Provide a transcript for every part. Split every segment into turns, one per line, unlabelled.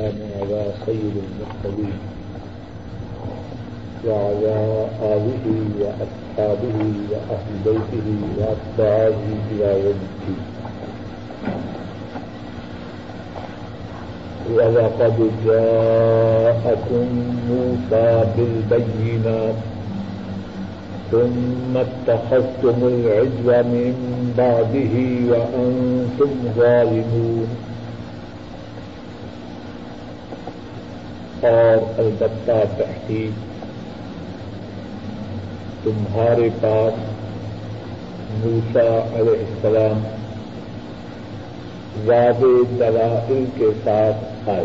على خير المرسلين وعلى آله وأصحابه وأهل بيته وأتباعه إلى يوم الدين. ولقد جاءكم موسى بالبينات ثم اتخذتم العجل من بعده وأنتم ظالمون. اور البتہ تحقیق تمہارے پاس موسا علیہ السلام واضح دلائل کے ساتھ آئے۔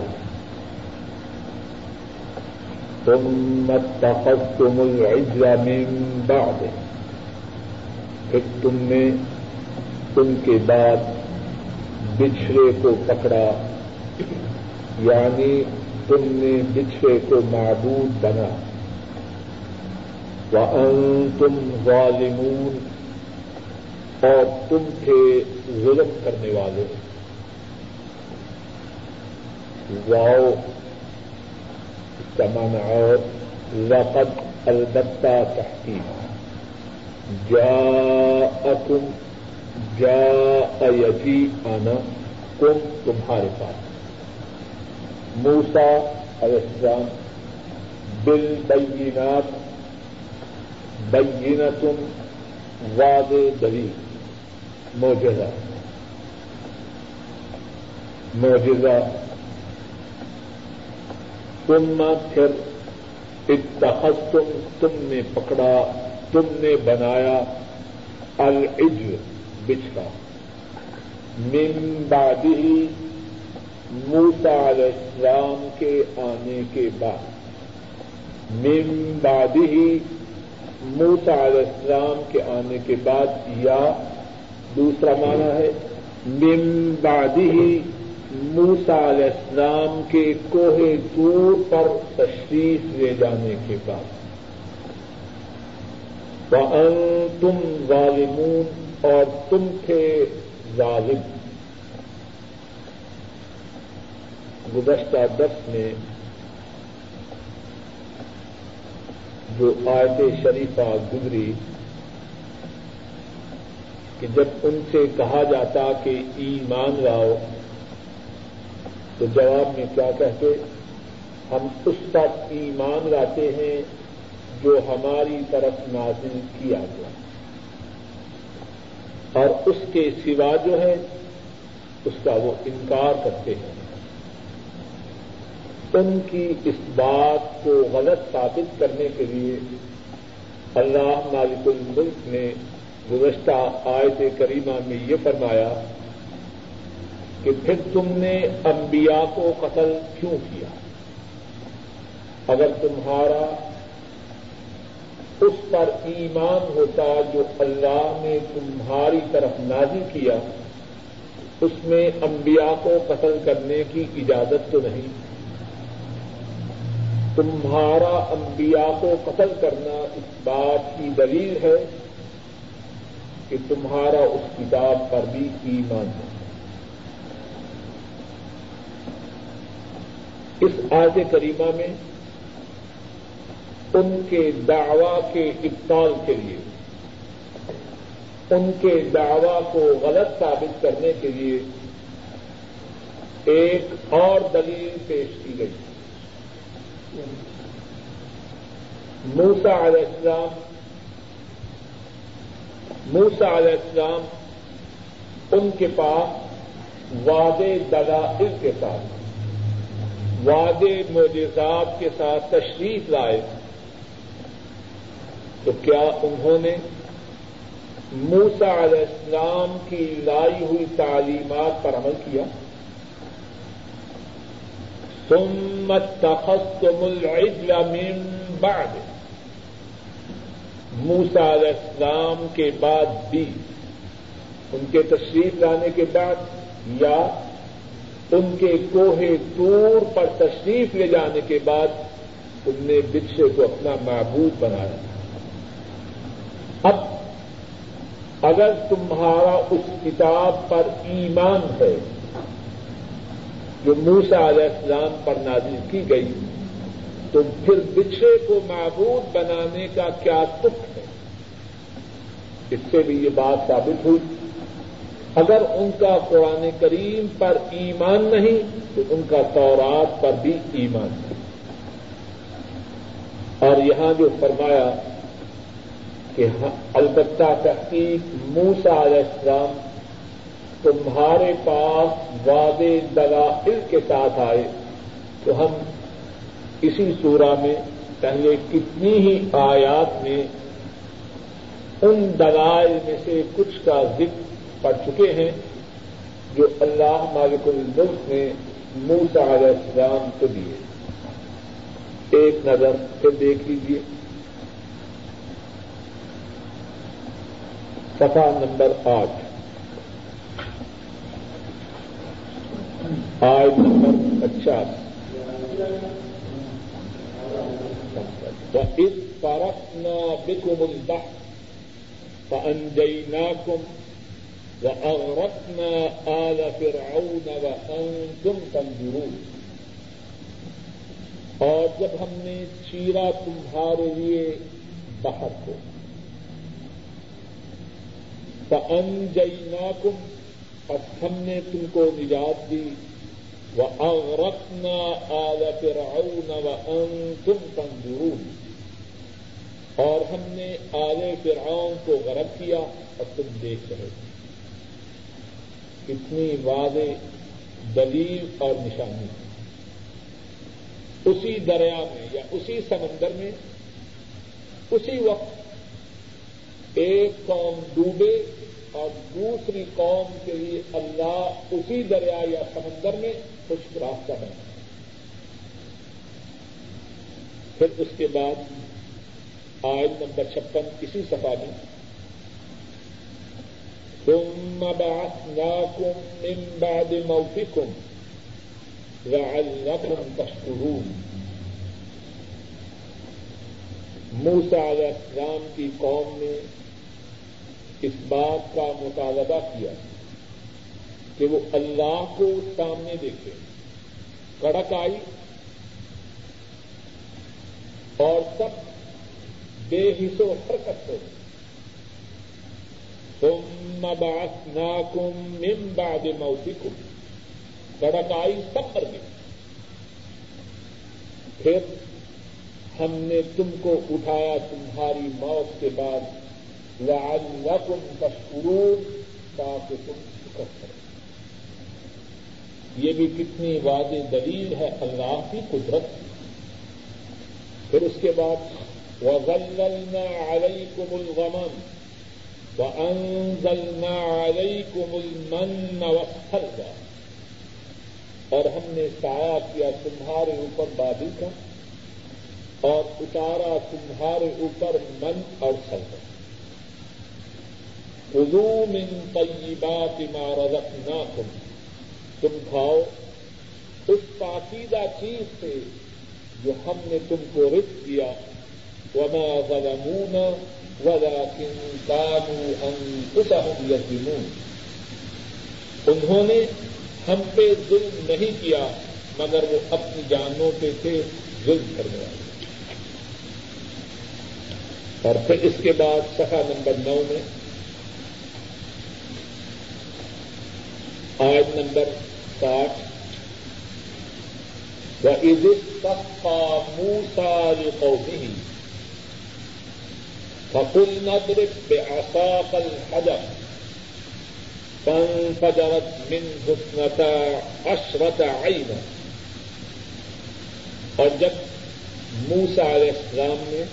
تم متخذ تم العجل من بعد پھر تم نے تم کے بعد بچھڑے کو پکڑا یعنی تم نے بچھڑے کو معبود بنا۔ وَأَنْتُمْ ظَالِمُونَ۔ اور تم تھے ظلم کرنے والے۔ واؤ۔ سمان اور لقد البتہ تحقیق۔ جا تم جا یتی آنا تم تمہارے پاس۔ موسا علیہ السلام بل بینات بینتم واد دلیل موجزہ موجزہ تم پھر اتخذ تم تم نے پکڑا، تم نے بنایا العج بچھڑا۔ من بعدی موسا علیہ السلام کے آنے کے بعد۔ من بعدی موسا علیہ السلام کے آنے کے بعد یا دوسرا معنی ہے۔ من بعدی موسا علیہ السلام کے کوہ دور پر تشریف لے جانے کے بعد۔ تم ظالمون اور تم تھے ظالم۔ گزشتہ دس میں جو آیت شریفہ گزری کہ جب ان سے کہا جاتا کہ ایمان لاؤ، تو جواب میں کیا کہتے؟ ہم اس پر ایمان لاتے ہیں جو ہماری طرف نازل کیا گیا۔ اور اس کے سوا جو ہے اس کا وہ انکار کرتے ہیں۔ ان کی اس بات کو غلط ثابت کرنے کے لیے اللہ مالک الملک نے گزشتہ آیت کریمہ میں یہ فرمایا کہ پھر تم نے انبیاء کو قتل کیوں کیا؟ اگر تمہارا اس پر ایمان ہوتا جو اللہ نے تمہاری طرف نازی کیا، اس میں انبیاء کو قتل کرنے کی اجازت تو نہیں۔ تمہارا انبیاء کو قتل کرنا اس بات کی دلیل ہے کہ تمہارا اس کتاب پر بھی ایمان ہے۔ اس آج کریمہ میں ان کے دعوی کے ابطال کے لیے، ان کے دعوی کو غلط ثابت کرنے کے لیے ایک اور دلیل پیش کی گئی۔ موسا علیہ السلام موسا علیہ السلام ان کے پاس وعدے دلائل کے ساتھ وعدے معجزات کے ساتھ تشریف لائے۔ تو کیا انہوں نے موسا علیہ السلام کی لائی ہوئی تعلیمات پر عمل کیا؟ ثم اتخذتم العجل من بعد۔ موسا علیہ السلام کے بعد بھی، ان کے تشریف لانے کے بعد، یا ان کے کوہ دور پر تشریف لے جانے کے بعد تم نے بچے کو اپنا معبود بنایا۔ اب اگر تمہارا اس کتاب پر ایمان ہے جو موسا علیہ السلام پر نازل کی گئی، تو پھر بچھڑے کو معبود بنانے کا کیا تک ہے؟ اس سے بھی یہ بات ثابت ہوئی۔ اگر ان کا قرآن کریم پر ایمان نہیں، تو ان کا تورات پر بھی ایمان نہیں۔ اور یہاں جو فرمایا کہ ہاں، البتہ تحقیق موسا علیہ السلام تمہارے پاس واد دلائل کے ساتھ آئے تو ہم اسی سورہ میں پہلے کتنی ہی آیات میں ان دلائل میں سے کچھ کا ذکر پڑ چکے ہیں جو اللہ مالک الملک نے موسا علیہ السلام کو دیے۔ ایک نظر پھر دیکھ لیجیے سفا نمبر آٹھ۔ آج نمبر پچاس اس پارک نہ بکو ملتا انجئی وأغرقنا آل فرعون وأنتم تنظرون۔ اور جب ہم نے چیرا تمہارے لیے باہر کو، فأنجيناكم پس ہم نے تم کو نجات دی۔ وہ وأغرقنا آل فرعون وأنتم تنظرون۔ اور ہم نے آل فرعون کو غرق کیا اور تم دیکھ رہے تھے کتنی واضح دلیل اور نشانی۔ اسی دریا میں یا اسی سمندر میں، اسی وقت ایک قوم ڈوبے۔ اور دوسری قوم کے لیے اللہ اسی دریا یا سمندر میں خشک راستہ ہے۔ پھر اس کے بعد آئل نمبر چھپن اسی سفا میں۔ ثم بعثناكم من بعد موتكم لعلكم تشكرون موسا علیہ السلام کی قوم نے اس بات کا مطالبہ کیا کہ وہ اللہ کو سامنے دیکھے، کڑک آئی اور سب بے حص و حرکت ہو ثم بعثناكم من بعد موتكم سڑک آئی سب پر گئی۔ پھر ہم نے تم کو اٹھایا تمہاری موت کے بعد۔ لعلکم تشکرون تاکہ تم شکر کرو۔ یہ بھی کتنی واضح دلیل ہے اللہ کی قدرت پھر اس کے بعد، وَظَلَّلْنَا عَلَيْكُمُ الْغَمَمِ وَأَنزَلْنَا عَلَيْكُمُ الْمَنَّ وَالسَّلْوَىٰ اور ہم نے سایہ کیا تمہارے اوپر بادل کا اور اتارا تمہارے اوپر من اور سلوا خذوا من طیبات ما رزقناکم۔ تم کھاؤ۔ اس پاکیزہ چیز سے جو ہم نے تم کو رزق دیا۔ وما ظلمونا ولكن كانوا أنفسهم يظلمون انہوں نے ہم پہ ظلم نہیں کیا، مگر وہ اپنی جانوں پہ تھے، ظلم کرنے والے۔ اور پھر اس کے بعد سفا نمبر نو میں آج نمبر ساٹھ۔ و عزت کا موسا قومی فقل نضرب بعصاك الحجر۔ فانفجرت من حسنتا عشرة عينا۔ اور جب موسا علیہ السلام نے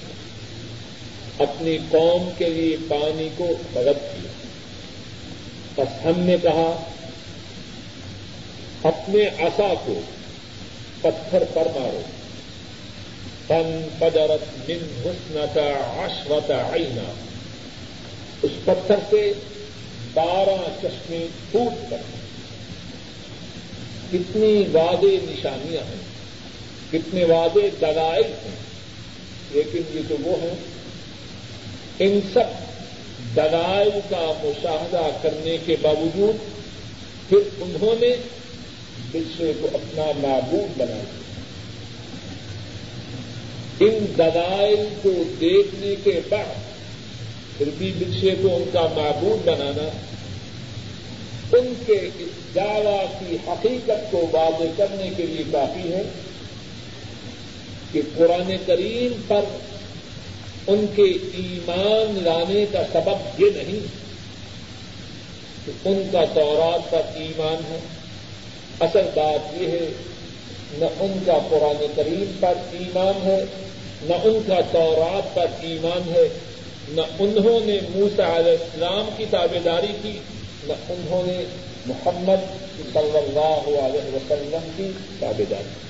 اپنی قوم کے لیے پانی کو طلب کیا بس ہم نے کہا اپنے عصا کو پتھر پر مارو۔ فن پدرت من حسنتا عشرت عینا اس پتھر سے بارہ چشمے ٹوٹ کر۔ کتنی وعدے نشانیاں ہیں، کتنے وعدے دلائل ہیں، لیکن یہ تو وہ ہیں۔ ان سب دلائل کا مشاہدہ کرنے کے باوجود پھر انہوں نے بچے کو اپنا معبود بنا دیا ان دلائل کو دیکھنے کے بعد پھر بھی بچے کو ان کا معبود بنانا، ان کے اس دعوی کی حقیقت کو واضح کرنے کے لیے کافی ہے کہ قرآن کریم پر ان کے ایمان لانے کا سبب یہ نہیں کہ ان کا تورات پر ایمان ہے۔ اصل بات یہ ہے، نہ ان کا قرآن کریم پر ایمان ہے، نہ ان کا تورات پر ایمان ہے، نہ انہوں نے موسا علیہ السلام کی تابے داری کی، نہ انہوں نے محمد صلی اللہ علیہ وسلم کی تابے داری کی۔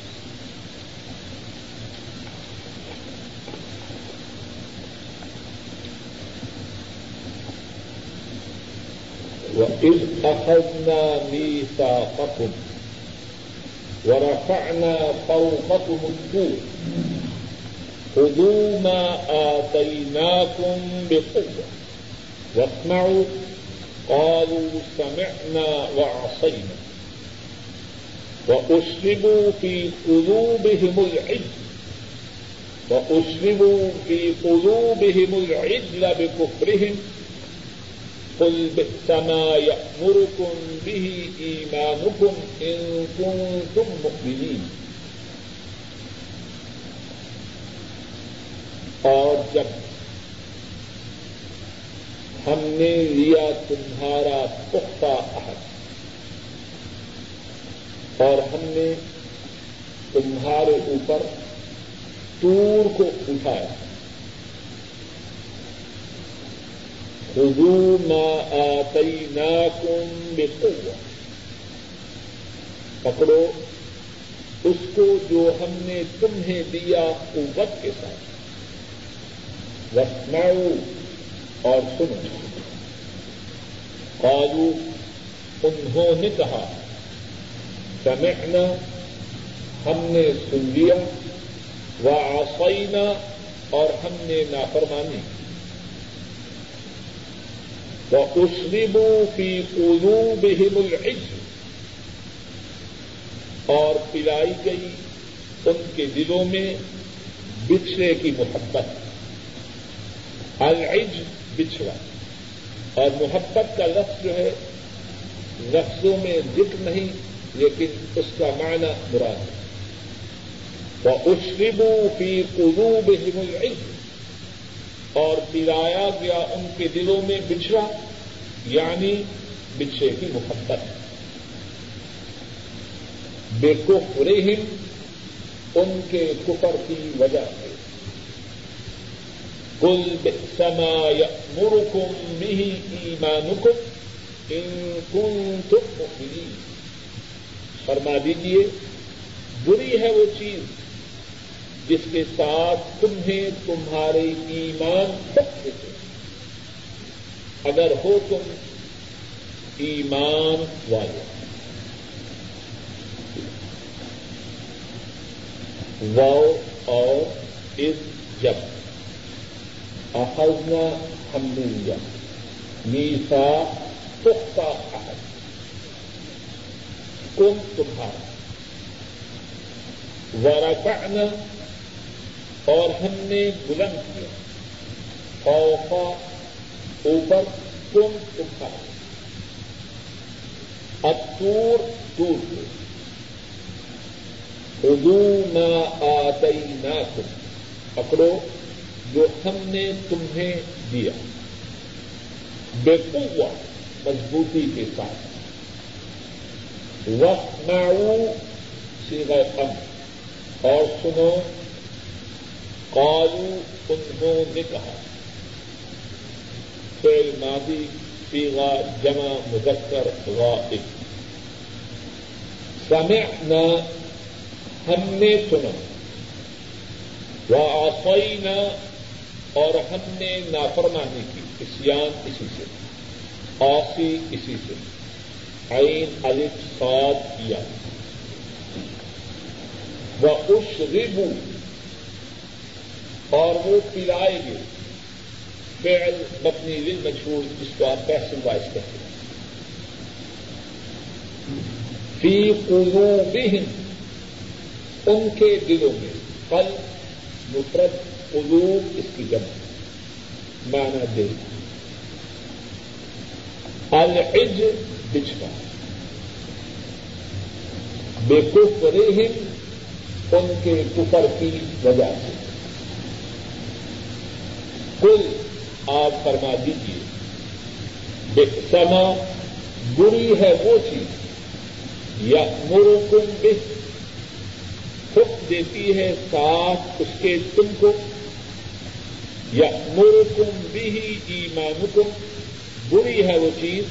وَإِذْ أَخَذْنَا مِيثَاقَكُمْ ورفعنا فوقكم الطور. خذوا ما آتيناكم بقوة. واسمعوا. قالوا سمعنا وعصينا. وأشربوا في قلوبهم العجل. وأشربوا في قلوبهم العجل بكفرهم. قل بئس ما يأمركم به إيمانكم إن كنتم مؤمنين۔ اور جب ہم نے لیا تمہارا پختہ عہد اور ہم نے تمہارے اوپر تور کو اٹھایا۔ خذوا ما آتيناكم بقوة. پکڑو اس کو جو ہم نے تمہیں دیا قوت کے ساتھ. وسمعوا اور سنو. قالوا انہوں نے کہا، سمعنا، ہم نے سن لیا، وعصینا اور ہم نے نافرمانی. کی وأشربوا في قلوبهم العجل اور پلائی گئی ان کے دلوں میں بچھڑے کی محبت۔ العج بچھڑا۔ اور محبت کا لفظ جو ہے، لفظوں میں ذکر نہیں، لیکن اس کا معنی مراد ہے۔ وہ فی قلوبهم العجل اور پلایا گیا ان کے دلوں میں بچھڑا یعنی بچھے کی محبت۔ بے کفرہم ان کے کفر کی وجہ سے کل سما یا مرکم بھی ایمانکم ان کنتم مؤمنین۔ فرما دیجیے بری ہے وہ چیز جس کے ساتھ تمہیں تمہارے ایمان سب سے اگر ہو تم ایمان والے۔ واؤ اور اس جب۔ احزنا ہم نے لیا میسا پختہ احد۔ کم تمہارا۔ ورکعنا اور ہم نے بلند کیا۔ خوفا اوپر تم اٹھا اتور دور سے اردو نہ آئی نہ تم پکڑو جو ہم نے تمہیں دیا۔ بے قوا مضبوطی کے ساتھ۔ وقت سے ام اور سنو قالو انہوں نے کہا فیل ماضی سیگا جمع مذکر غائب۔ سمعنا، ہم نے سنا۔ وعصینا، اور ہم نے نافرمانی کی۔ اسیان اسی سے، آسی اسی سے۔ عین الف صاد کیا۔ وہ اس اور وہ پلائے گے فعل مبنی لل مشہور جس کو آپ پیسن وائز کہتے ہیں۔ فی قلوبہم، ان کے دلوں میں کل مفرد قلوب اس کی جمع۔ مانا دل العج بچھنا بے کفرہم، ان کے کفر کی وجہ سے۔ کل آپ فرما دیجیے بے سما بری ہے وہ چیز یا مرکم بس حکم دیتی ہے ساتھ اس کے تم کو یا مرکم بھی ایمانکم، بری ہے وہ چیز،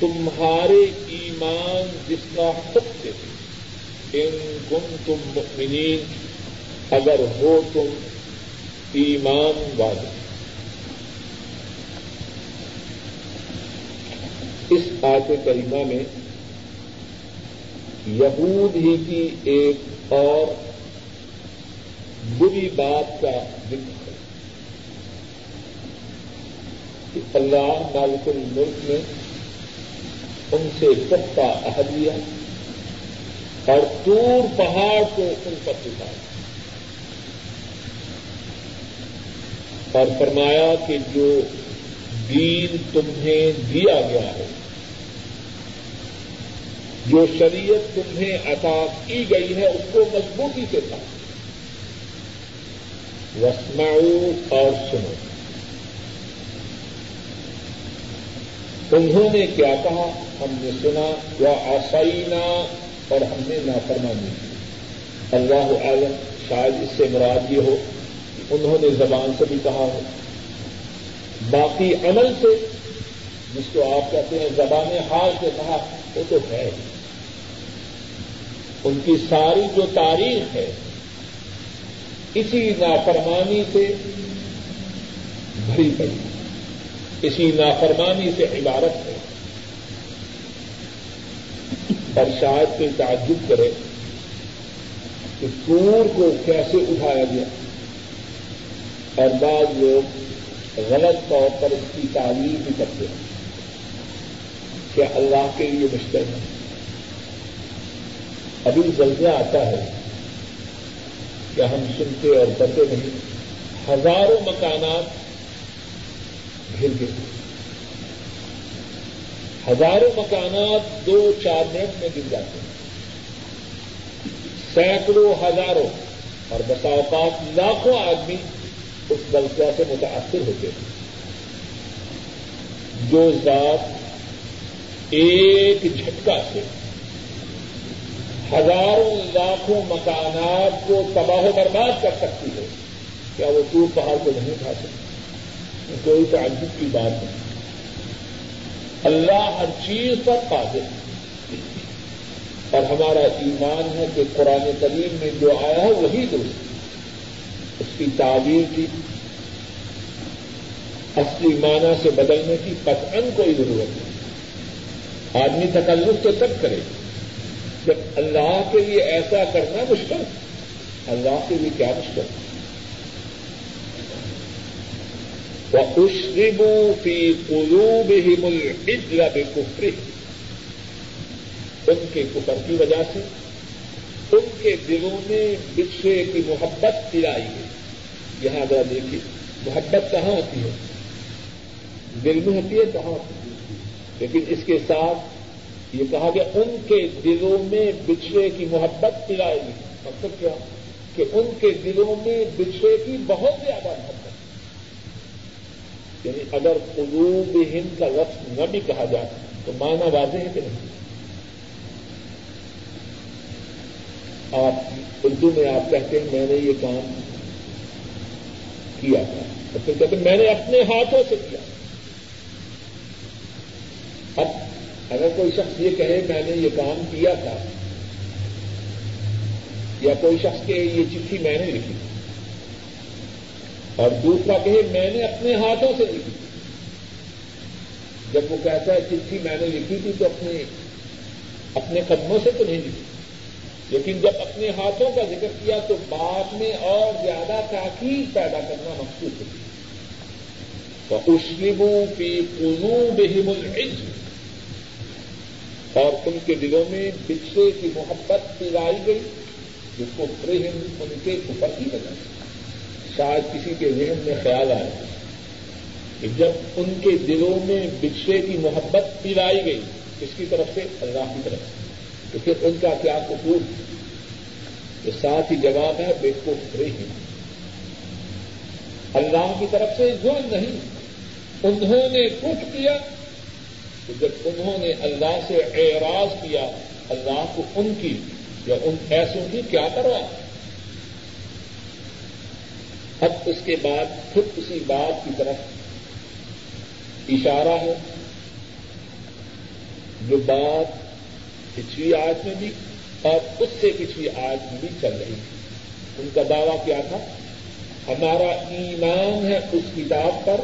تمہارے ایمان جس کا حکم دیتی ان کم تم مؤمنین، اگر ہو تم ایمان والے۔ اس آیت کریمہ میں یہود ہی کی ایک اور بری بات کا ذکر ہے کہ اللہ مالک الملک نے ان سے پختہ اہلیہ اور دور پہاڑ کو ان پر دکھایا اور فرمایا کہ جو دین تمہیں دیا گیا ہے جو شریعت تمہیں عطا کی گئی ہے، اس کو مضبوطی سے تھا وسماؤ اور سنو۔ انہوں نے کیا کہا؟ ہم نے سنا، یا آسائینا اور ہم نے نافرمانی کی۔ اللہ عالم، شاید اس سے مراد یہ ہو کہ انہوں نے زبان سے بھی کہا ہو۔ باقی عمل سے، جس کو آپ کہتے ہیں زبان حال سے کہا وہ تو ہے۔ ان کی ساری جو تاریخ ہے، اسی نافرمانی سے بھری پڑی اسی نافرمانی سے عبارت ہے۔ اور شاید کوئی تعجب کرے کہ پور کو کیسے اٹھایا گیا۔ اور بعض لوگ غلط طور پر اس کی تعلیم بھی کرتے ہیں۔ کیا اللہ کے لیے مشکل ہے۔ ابھی جلدہ آتا ہے کیا ہم سنتے اور کرتے نہیں، ہزاروں مکانات گر گئے۔ ہزاروں مکانات دو چار منٹ میں گر جاتے ہیں۔ سینکڑوں ہزاروں، اور بساوقات لاکھوں آدمی اس غلطہ سے متاثر ہوتے ہیں۔ جو ذات ایک جھٹکا سے ہزاروں لاکھوں مکانات کو تباہ و برباد کر سکتی ہے، کیا وہ ٹور پہاڑ کو نہیں اٹھا سکتی؟ کوئی تعجب کی بات نہیں۔ اللہ ہر چیز پر قادر اور ہمارا ایمان ہے کہ قرآن کریم میں جو آیا ہے وہی درست اس کی تعبیر کی، اصلی معنی سے بدلنے کی قطعا کوئی ضرورت نہیں۔ آدمی تکلف تو تب کرے جب اللہ کے لیے ایسا کرنا مشکل اللہ کے لیے کیا مشکل وہ فی قلوب ہی مل عزل کفری ان کے کفر کی وجہ سے، ان کے دلوں میں بچھے کی محبت پلائی گئی یہاں ذرا دیکھیے، محبت کہاں ہوتی ہے؟ دل میں ہوتی ہے، کہاں ہوتی ہے؟ لیکن اس کے ساتھ یہ کہا کہ ان کے دلوں میں بچھڑے کی محبت پلائے گی۔ مطلب کیا؟ کہ ان کے دلوں میں بچھڑے کی بہت زیادہ محبت۔ یعنی اگر قلوب ہند کا لفظ نہ بھی کہا جائے تو مانا واضح ہے کہ نہیں؟ آپ اردو میں آپ کہتے ہیں، میں نے یہ کام کیا تھا۔ کہتے ہیں، میں نے اپنے ہاتھوں سے کیا اب اگر کوئی شخص یہ کہے میں نے یہ کام کیا تھا، یا کوئی شخص کہ یہ چٹھی میں نے لکھی، اور دوسرا کہے میں نے اپنے ہاتھوں سے لکھی۔ جب وہ کہتا ہے چٹھی میں نے لکھی تھی تو اپنے اپنے قدموں سے تو نہیں لکھی۔ لیکن جب اپنے ہاتھوں کا ذکر کیا تو بعد میں اور زیادہ تاکید پیدا کرنا مخصوص ہوتی تو اسلموں کی قلوب بہم العز اور ان کے دلوں میں بچھڑے کی محبت پلائی گئی، جس کو پرہم ان کے اوپر کی وجہ شاید کسی کے ذہن میں خیال آیا کہ جب ان کے دلوں میں بچھڑے کی محبت پلائی گئی کس کی طرف سے اللہ کی طرف سے، تو پھر ان کا کیا قصور تو ساتھ ہی جواب ہے، بے کو رہی اللہ کی طرف سے ظلم نہیں، انہوں نے کچھ کیا تو جب انہوں نے اللہ سے اعراض کیا، اللہ کو ان کی یا ان ایسوں کی کیا کروا اب اس کے بعد پھر اسی بات کی طرف اشارہ ہے، جو بات پچھلی آج میں بھی اور اس سے پچھلی آج میں بھی چل رہی تھی۔ ان کا دعویٰ کیا تھا؟ ہمارا ایمان ہے اس کتاب پر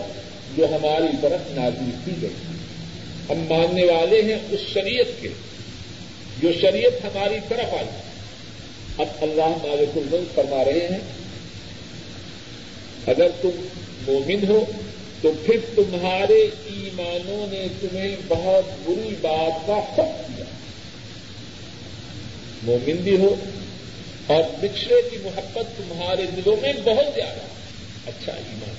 جو ہماری طرف نازل کی گئی۔ ہم ماننے والے ہیں اس شریعت کے، جو شریعت ہماری طرف آئی۔ اب اللہ مالک الملک فرما رہے ہیں، اگر تم مومن ہو تو پھر تمہارے ایمانوں نے تمہیں بہت بری بات کا حق کیا مومن بھی ہو اور بچھڑے کی محبت تمہارے دلوں میں بہت زیادہ۔ اچھا ایمان۔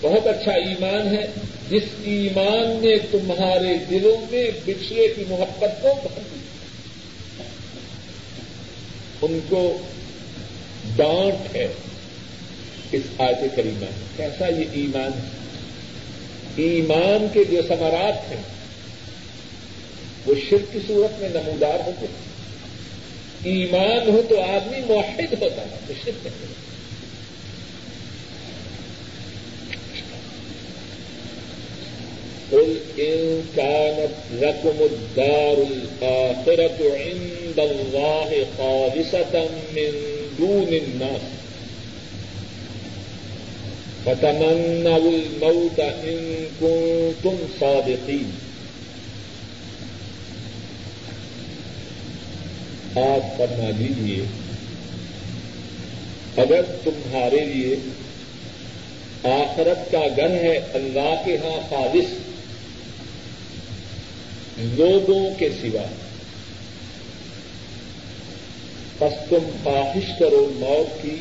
بہت اچھا ایمان ہے۔ جس ایمان نے تمہارے دلوں میں بچھڑے کی محبت کو بہت ان کو ڈانٹ ہے اس آیت کریمہ کیسا یہ ایمان ہے؟ ایمان کے جو سمارات ہیں، وہ شرک کی صورت میں نمودار ہوتے ہیں۔ ایمان ہو تو آدمی موحد ہوتا ہے تو شرک نہیں قل إن كانت لكم الدار الآخرة عند الله خالصة من دون الناس فتمنوا الموت إن كنتم صادقين آپ فرما دیجیے اگر تمہارے لیے آخرت کا گھر ہے اللہ کے ہاں خالص لوگوں کے سوا۔ بس تم خواہش کرو موت کی،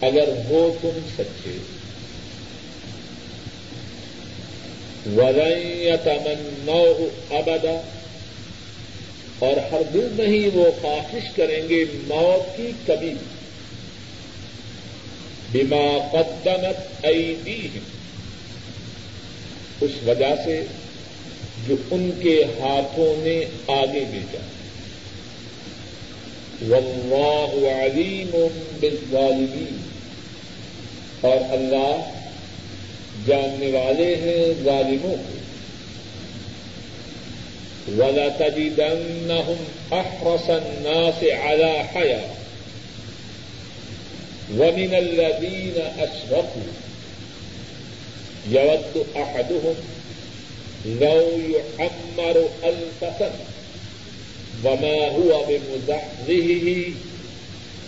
اگر ہو تم سچے۔ ورن تمنا ابدا اور ہر دل نہیں وہ خواہش کریں گے موت کی کبھی۔ بما قدمت ایدیہم اس وجہ سے جو ان کے ہاتھوں نے آگے بھیجا۔ واللہ علیم بالظالمین۔ اور اللہ جاننے والے ہیں ظالموں کو۔ وَلَتَجِدَنَّهُمْ أَحْرَصَ النَّاسِ عَلَىٰ حَيَاةٍ۔ وَمِنَ الَّذِينَ أَشْرَكُوا۔ يَوَدُّ أَحَدُهُمْ لَوْ يُعَمَّرُ أَلْفَ سَنَةٍ وَمَا هُوَ بِمُزَحْزِحِهِ،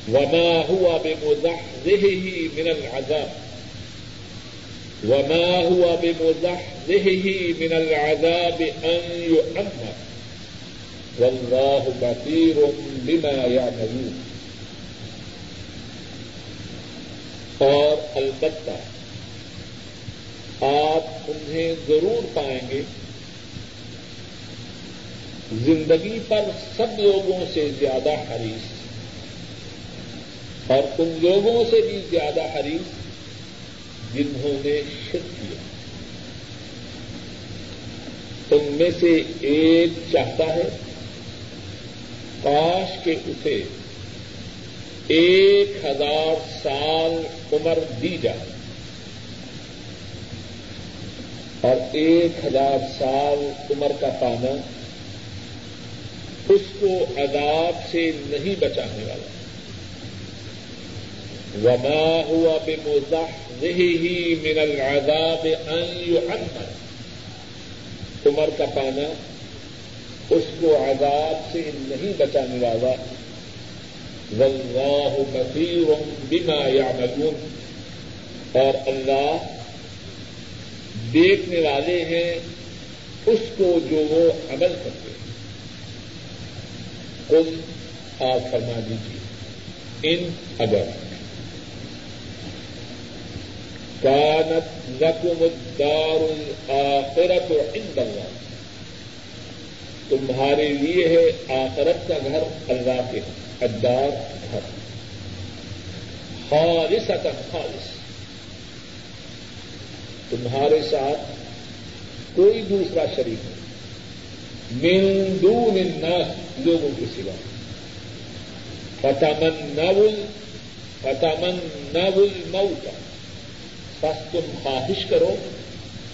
وَمَا هُوَ بِمُزَحْزِحِهِ مِنَ الْعَذَابِ. وما هو بمزحزحه من العذاب أن يعمر والله بصير بما يعملون. اور البتہ آپ انہیں ضرور پائیں گے۔ زندگی پر سب لوگوں سے زیادہ حریص۔ اور ان لوگوں سے بھی زیادہ حریص جنہوں نے شک کیا۔ ان میں سے ایک چاہتا ہے کاش کے اسے ایک ہزار سال عمر دی جائے۔ اور ایک ہزار سال عمر کا پانا اس کو عذاب سے نہیں بچانے والا۔ وما ہوا بے ہی من العذاب ان يعمر۔ عمر کا پانا اس کو عذاب سے نہیں بچانے والا۔ واللہ بصیر بما يعملون۔ اور اللہ دیکھنے والے ہیں، اس کو جو وہ عمل کرتے ہیں۔ کل آپ فرما دیجیے ان اگر کانت نقم الدار الآخرت عند اللہ۔ تمہارے لیے ہے آخرت کا گھر، اللہ کے ادار گھر۔ خالص خالص۔ تمہارے ساتھ کوئی دوسرا شریک نہیں۔ من دون الناس، لوگوں کے سوا۔ فتامن نول فتامن نول مئو کا بس تم خواہش کرو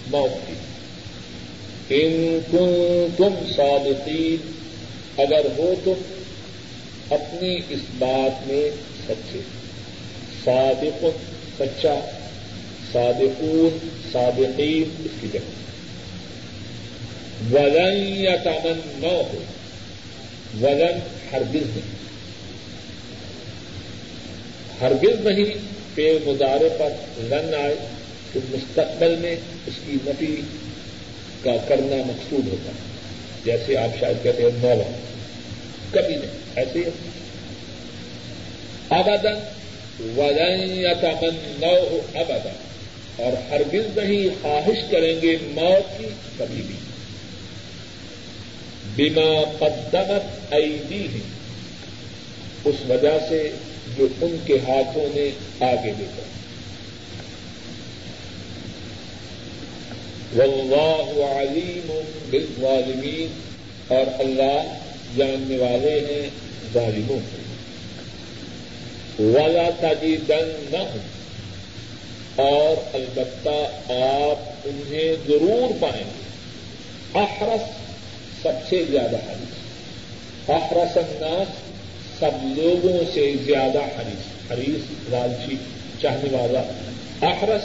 موت کی۔ ان تم صادقین اگر ہو تم اپنی اس بات میں سچے۔ صادق، سچا۔ صادقون، صادقین، اس کی جگہ۔ ولن یا تامن نہ ہو ولن ہرگز نہیں۔ ہرگز نہیں پے مدارے پر رن آئے، تو مستقبل میں اس کی نفی کا کرنا مقصود ہوتا ہے۔ جیسے آپ شاید کہتے ہیں مولا۔ کبھی نہیں، ایسے ہی۔ ابدن ودن یا تمن نو ہو ابدن اور ہرگز نہیں خواہش کریں گے موت کی کبھی بھی۔ بنا قدمت ایدی ہے اس وجہ سے جو ان کے ہاتھوں نے آگے لے کر واللہ علیم بالظالمین، اور اللہ جاننے والے ہیں ظالموں۔ کو ولا تجدنہم اور البتہ آپ انہیں ضرور پائیں گے۔ احرس سب سے زیادہ حریص احرس الناس سب لوگوں سے زیادہ حریص حریص لالچی جی چاہنے والا۔ احرس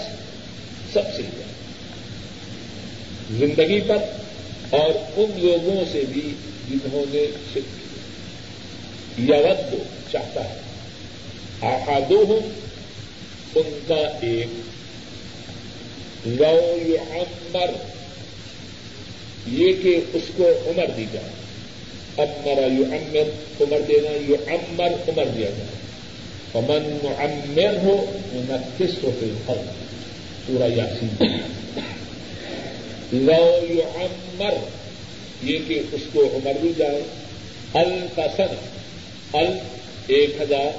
سب سے زیادہ۔ زندگی پر اور ان لوگوں سے بھی جنہوں نے شرک کیا۔ چاہتا ہے۔ آحادو ہوں ان کا ایک لو عمر یہ کہ اس کو عمر دی جائے۔ امر یو امر عمر دینا یو امر عمر دیا جائے۔ امن معمر ہو انتیس ہو پھر پھل پورا یاسین۔ لو یو امر یہ کہ اس کو عمر دی جائے۔ ال کا سن ال ایک ہزار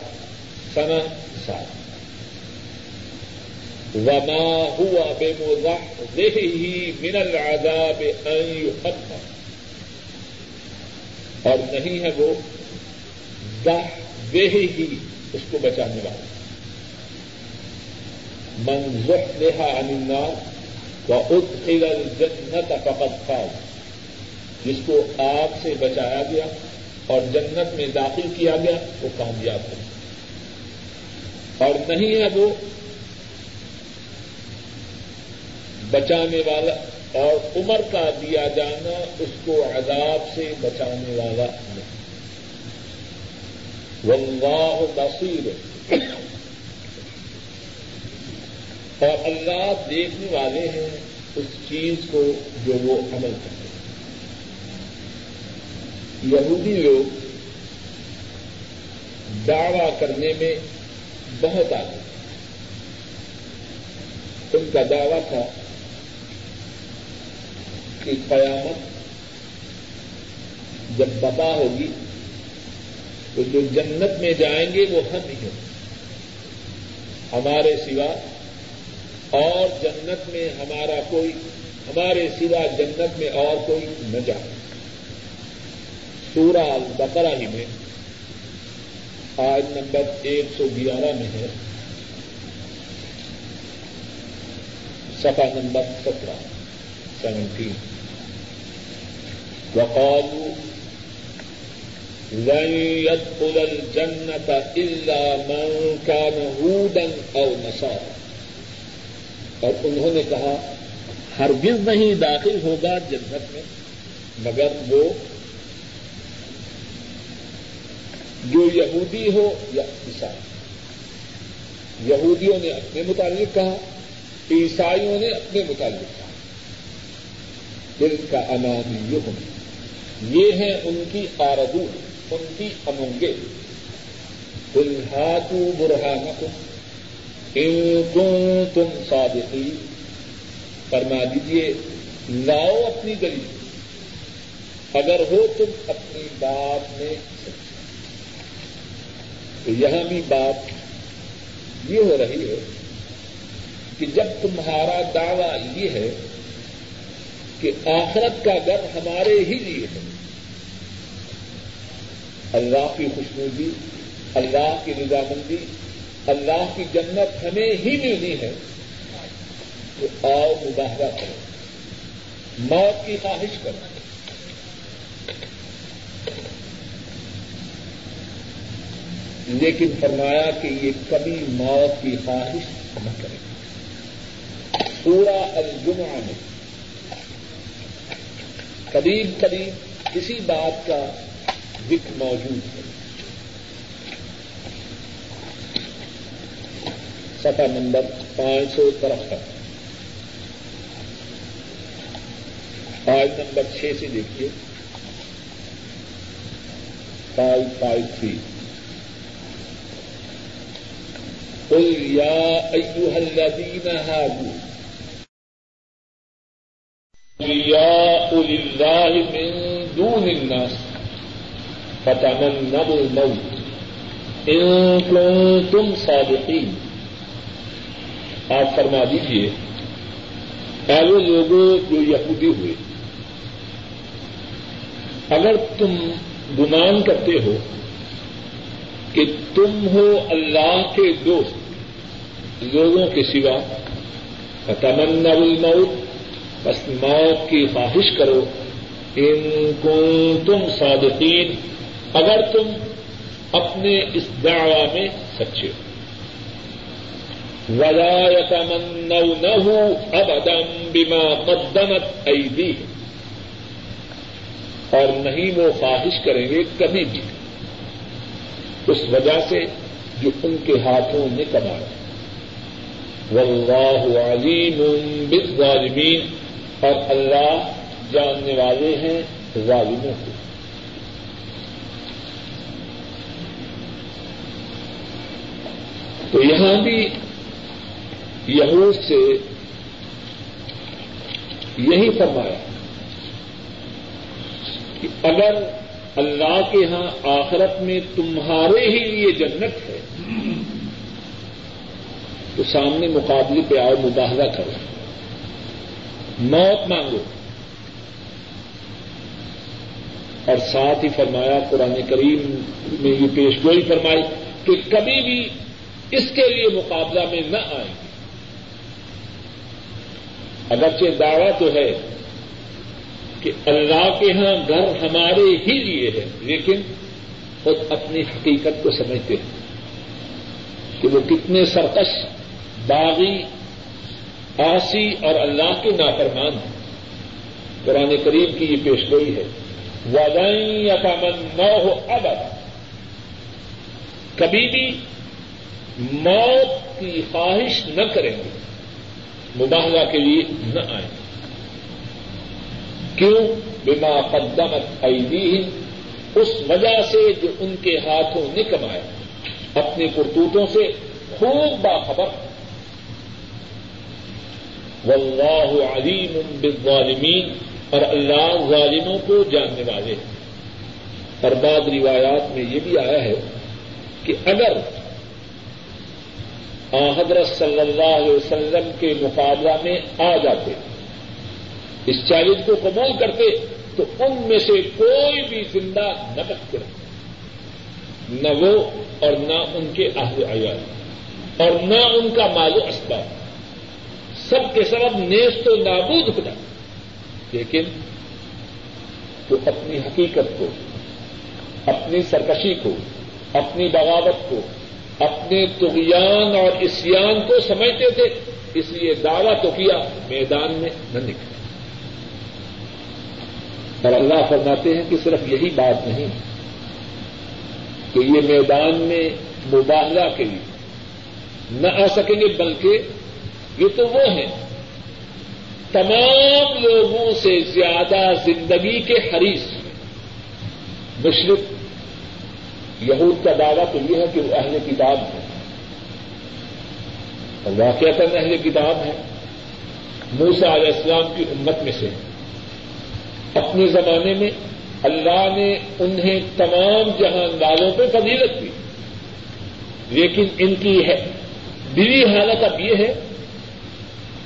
سنا سات۔ وما ہوا بے موزہ ہی من العذاب ان يخفف اور نہیں ہے وہ دہ ہی اس کو بچانے والا۔ من زحزح عن النار وادخل الجنة فقد فاز۔ جس کو آگ سے بچایا گیا اور جنت میں داخل کیا گیا، وہ کامیاب ہو اور نہیں ہے وہ بچانے والا اور عمر کا دیا جانا اس کو عذاب سے بچانے والا نہیں۔ واللہ بصیر۔ اور اللہ دیکھنے والے ہیں اس چیز کو جو وہ عمل کرتے ہیں۔ یہودی لوگ دعوی کرنے میں بہت آگے۔ ان کا دعویٰ تھا کی قیامت جب بپا ہوگی تو جو جنت میں جائیں گے وہ ہم ہی ہیں ہمارے سوا اور جنت میں ہمارا کوئی، ہمارے سوا جنت میں اور کوئی نہ جائے۔ سورہ البقرہ ہی میں آج نمبر ایک سو گیارہ میں ہے۔ سفا نمبر سترہ، سیونٹین۔ وقالوا لن يدخل الجنة إلا من كان هودا أو نصارى. اور انہوں نے کہا، ہرگز نہیں داخل ہوگا جنت میں، مگر وہ جو یہودی ہو یا عیسائی۔ یہودیوں نے اپنے متعلق کہا، عیسائیوں نے اپنے متعلق کہا۔ دل کا انامی یہ یہ ہیں ان کی آردو ان کی امنگے دلہاتو برہانکم، ان تم صادقی فرما دیجیے لاؤ اپنی گلی۔ اگر ہو تم اپنی بات میں تو یہاں بھی بات یہ ہو رہی ہے کہ جب تمہارا دعوی یہ ہے کہ آخرت کا گر ہمارے ہی لیے ہے۔ اللہ کی خوشنودی، اللہ کی رضامندی، اللہ کی جنت ہمیں ہی ملنی ہے، تو آؤ مظاہرہ کرو، موت کی خواہش کرو۔ لیکن فرمایا کہ یہ کبھی موت کی خواہش نہ کرے۔ پورا الجمعہ میں قریب قریب کسی بات کا ذکر موجود ہے۔ سفا نمبر پانچ سو ترہتر آج نمبر چھ سے دیکھیے۔ فائیو فائیو تھری قل يا أيها الذين هادوا أولياء لله من دون الناس۔ فتمنوا الموت إن كنتم صادقين۔ آپ فرما دیجیے اے وہ لوگوں جو یہودی ہوئے، اگر تم گمان کرتے ہو کہ تم ہو اللہ کے دوست، لوگوں کے سوا تمنا الموت، بس موت کی خواہش کرو۔ ان کو تم صادقین۔ اگر تم اپنے اس دعوی میں سچے ہو۔ ولا يتمنونه ابدا بما قدمت ایدی اور نہیں وہ خواہش کریں گے کبھی بھی۔ اس وجہ سے جو ان کے ہاتھوں نے کمایا۔ واللہ علیم بالظالمین اور اللہ جاننے والے ہیں ظالموں کو۔ تو یہاں بھی یہود سے یہی فرمایا کہ اگر اللہ کے ہاں آخرت میں تمہارے ہی لیے جنت ہے، تو سامنے مقابلے پہ آؤ مباہدہ کرو۔ موت مانگو۔ اور ساتھ ہی فرمایا، قرآن کریم میں یہ پیش گوئی فرمائی کہ کبھی بھی اس کے لیے مقابلہ میں نہ آئیں۔ گے اگرچہ دعویٰ تو ہے کہ اللہ کے ہاں گھر ہمارے ہی لیے ہے، لیکن خود اپنی حقیقت کو سمجھتے ہیں کہ وہ کتنے سرکش، باغی، آسی اور اللہ کے نافرمان ہیں۔ قرآن کریم کی یہ پیش گوئی ہے وادائیں اکامن نہ ہو اب کبھی بھی موت کی خواہش نہ کریں گے، مباہلہ کے لیے نہ آئیں کیوں؟ بما قدمت ایدیہم، اس وجہ سے جو ان کے ہاتھوں نے کمایا۔ اپنے کرتوتوں سے خوب باخبر۔ واللہ علیم بالظالمین، اور اللہ ظالموں کو جاننے والے ہیں۔ اور بعض روایات میں یہ بھی آیا ہے کہ اگر حضرت صلی اللہ علیہ وسلم کے مقابلہ میں آ جاتے۔ اس چیلنج کو قبول کرتے تو ان میں سے کوئی بھی زندہ نہ بچتے نہ وہ اور نہ ان کے اہل عیال۔ اور نہ ان کا مال و اسباب۔ سب کے سبب نیز تو نابود ہونا لیکن تو اپنی حقیقت کو، اپنی سرکشی کو، اپنی بغاوت کو اپنے تغیان اور اسیان کو سمجھتے تھے، اس لیے دعویٰ تو کیا میدان میں نہ نکلے اور اللہ فرماتے ہیں کہ صرف یہی بات نہیں، کہ یہ میدان میں مباہلہ کے لیے نہ آ سکیں گے، بلکہ یہ تو وہ ہیں، تمام لوگوں سے زیادہ زندگی کے حریص، مشرق یہود کا دعویٰ تو یہ ہے کہ وہ اہل کتاب ہے اور واقعات اہل کتاب ہے موسا علیہ السلام کی امت میں سے۔ اپنے زمانے میں اللہ نے انہیں تمام جہان پہ فضیلت دی۔ لیکن ان کی ہے دلی حالت اب یہ ہے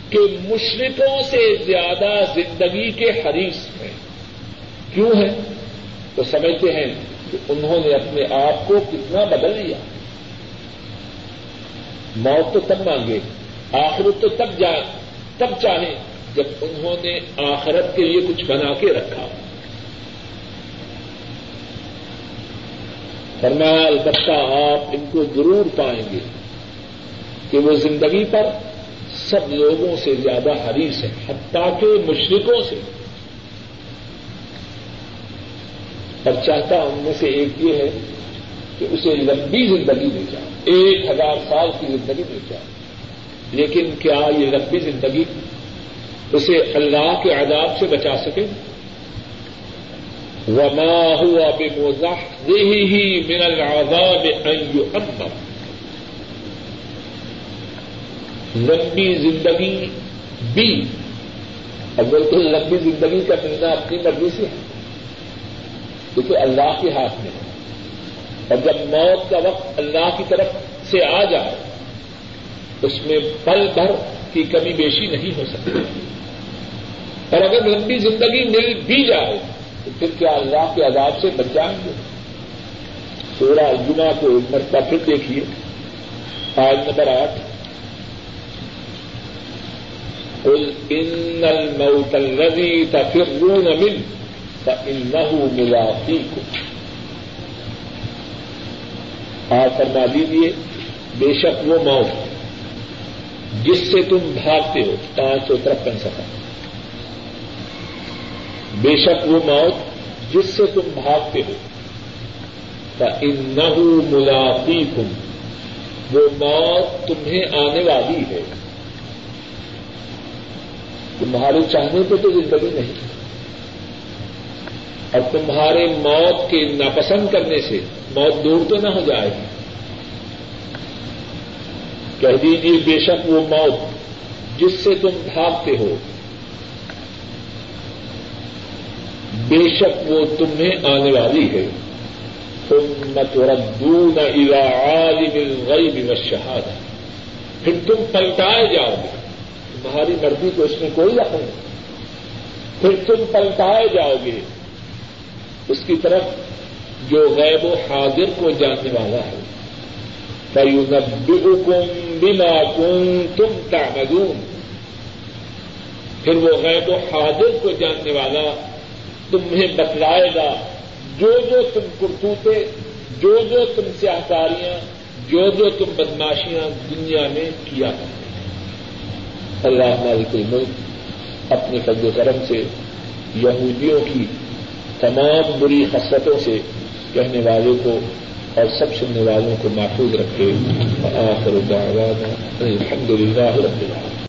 کہ مشرقوں سے زیادہ زندگی کے حریث ہیں۔ کیوں ہے تو سمجھتے ہیں کہ انہوں نے اپنے آپ کو کتنا بدل لیا۔ موت تو تب مانگے، آخرت تو تب جا، تب چاہیں جب انہوں نے آخرت کے لیے کچھ بنا کے رکھا۔ فرمایا، البتہ آپ ان کو ضرور پائیں گے کہ وہ زندگی پر سب لوگوں سے زیادہ حریص ہے حتیٰ کہ مشرقوں سے۔ اور چاہتا ان میں سے ایک یہ ہے کہ اسے لمبی زندگی مل جائے ایک ہزار سال کی زندگی مل جائے لیکن کیا یہ لمبی زندگی اسے اللہ کے عذاب سے بچا سکے؟ وما ہوا بے موزہ ہی من العذاب ان يؤمر۔ لمبی زندگی بھی۔ اگر تو لمبی زندگی کا ملنا اپنی مرضی سے ہے۔ کیونکہ اللہ کے ہاتھ میں ہے۔ اور جب موت کا وقت اللہ کی طرف سے آ جائے، اس میں پل بھر کی کمی بیشی نہیں ہو سکتی۔ اور اگر لمبی زندگی مل بھی جائے، تو پھر کیا اللہ کے عذاب سے بچ جائیں گے؟ سولہ جمعہ کو ایک مرتبہ پھر دیکھیے۔ آج نمبر آٹھ۔ قل ان الموت الذي تفرون منه۔ فانه ملاقيكم۔ آپ فرما دیجیے بے شک وہ موت جس سے تم بھاگتے ہو پانچ سو ترپن سفر بے شک وہ موت جس سے تم بھاگتے ہو۔ ان ملاقی تم وہ موت تمہیں آنے والی ہے۔ تمہارے چاہنے پہ تو زندگی نہیں۔ اور تمہارے موت کے ناپسند کرنے سے موت دور تو نہ ہو جائے گی۔ کہہ دیجیے بے شک وہ موت جس سے تم بھاگتے ہو۔ بے شک وہ تمہیں آنے والی ہے۔ تم نہ تو ردون الا عالم الغیب والشہادہ پھر تم پلٹائے جاؤ گے۔ تمہاری مرضی کو اس میں کوئی رقم نہیں۔ پھر تم پلٹائے جاؤ گے۔ اس کی طرف جو غیب و حاضر کو جاننے والا ہے۔ فَيُنَبِّئُكُم بِمَا كُنتُمْ تَعْمَلُونَ۔ پھر وہ غیب و حاضر کو جاننے والا تمہیں بتلائے گا، جو جو تم کرتوتے جو جو تم سیاحکاریاں جو جو تم بدماشیاں دنیا میں کیا اللہ مالک الملک اپنے فضل و کرم سے یہودیوں کی تمام بری حسرتوں سے کہنے والوں کو اور سب سننے والوں کو محفوظ رکھے۔ آخر دعوانا الحمد للہ رب العالمین۔